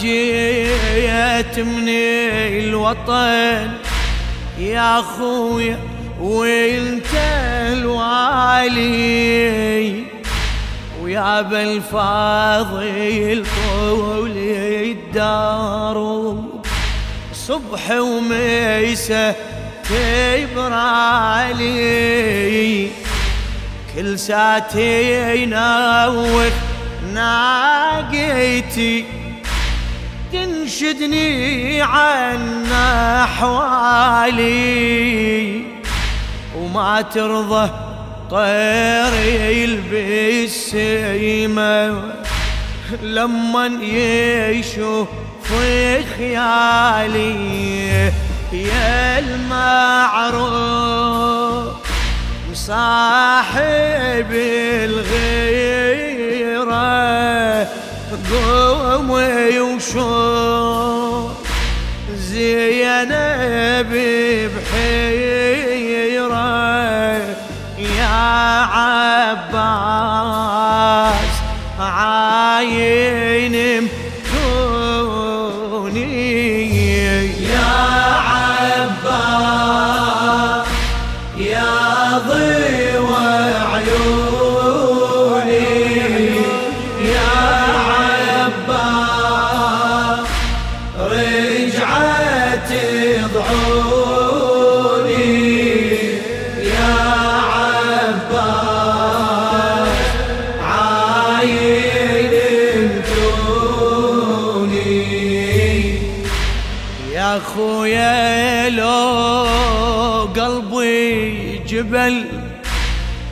جيت من الوطن يا خويا وأنت الوالي. ويا بالفاضل طول الدار. صبح وميسة تبرالي كل ساعتين ناقيتي. تنشدني عن أحوالي. وما ترضى طيري يلبس سيمة لما يشوف خيالي يا المعروف. صاحب الغيرة قومي وشوف زينب بحيرة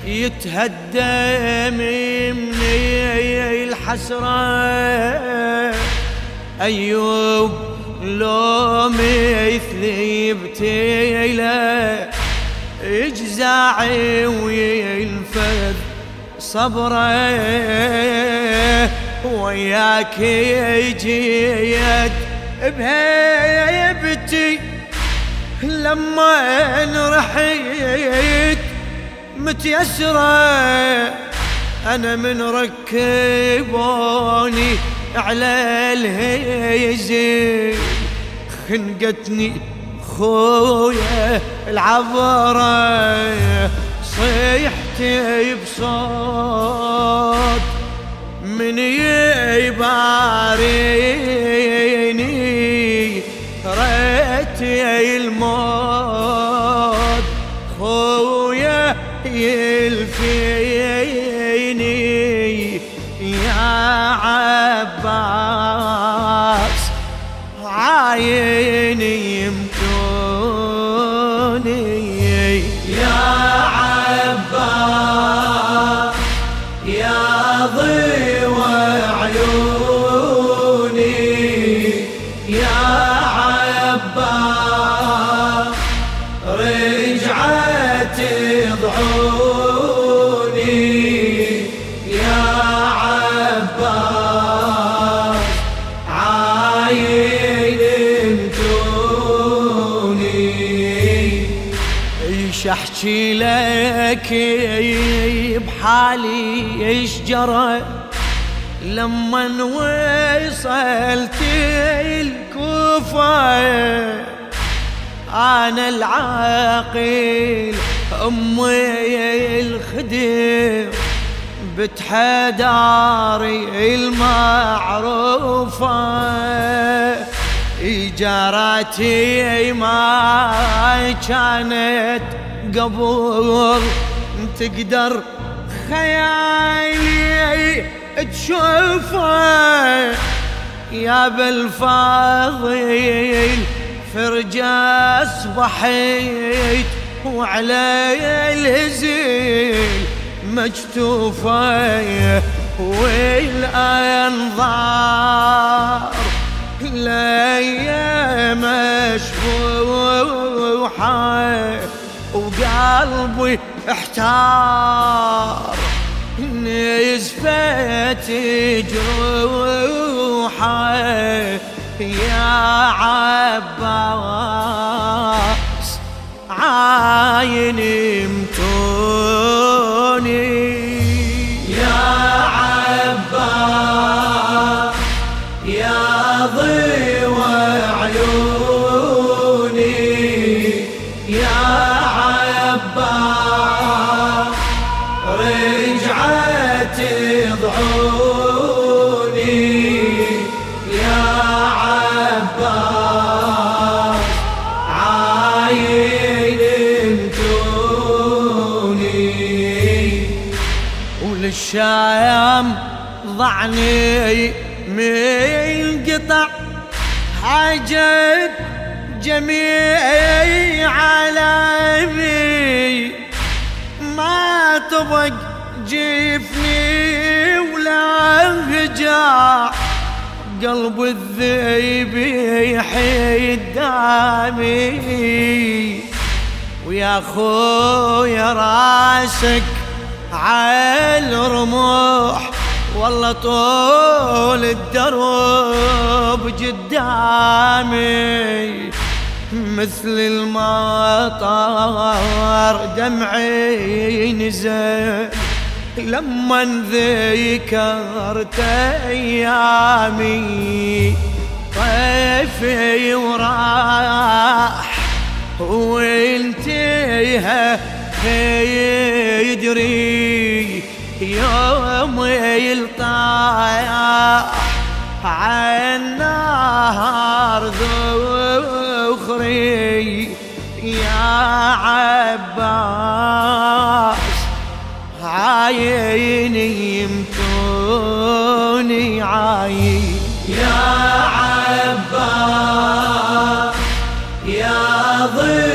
يتهدم من الحسرة. أيوب لو مثلي بتيله اجزعي وينفذ صبره. وياك جيت بهيبتي لما رحيت متيسرة. أنا من ركبوني على الهيزي خنقتني خويا العبرة صيحت بصوت من يباريني. ريت الموت. لك بحالي إيش جرى؟ لما وصلت الكوفة أنا العاقل أمي الخدم بتحداري المعروفة. إيجاراتي ما كانت قبل تقدر خيالي تشوفه. يا بالفاضل فرجة صبحيت وعلي الهزيل مجتوفة. والأنظار ليا مشفوحة وقلبي احتار نزفت جروحه يا عباس عاين يام ضعني من قطع. حاجة جميع عالمي. ما تبق جفني ولا هجع قلب الذيب يحيد دامي ويا خويا راسك عالرموح والله طول الدرب قدامي. مثل المطر دمعي نزل لما ذكرت أيامي. طيفي وراح وانتهى يدري يوم يلطاح عن نهار ذخري. يا عباس عايني يمتوني عاين يا عباس يا ضوء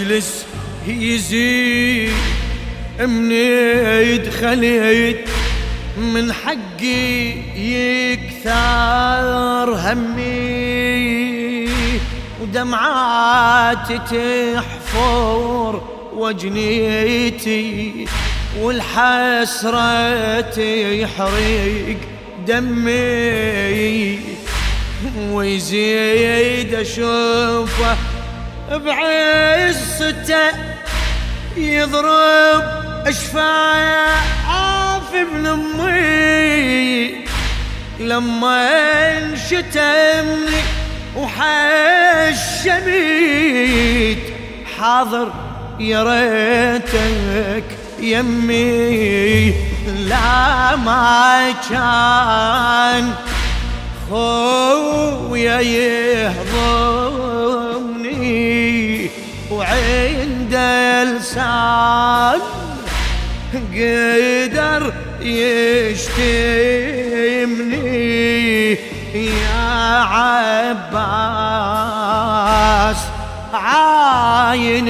المجلس يزيد مني دخلت من حقي يكثر همي. ودمعاتي تحفر وجنيتي والحسرة يحرق دمي. ويزيد أشوفه بعزته يضرب اشفاف ابن أمي. لما انشتمني وحشميت حاضر يا ريتك يمي. لا ما كان خويا يهضمني لسان قدر يشتمني يا عباس. عاين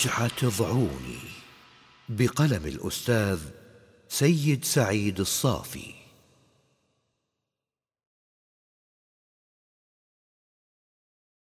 رجعة ضعوني بقلم الأستاذ سيد سعيد الصافي.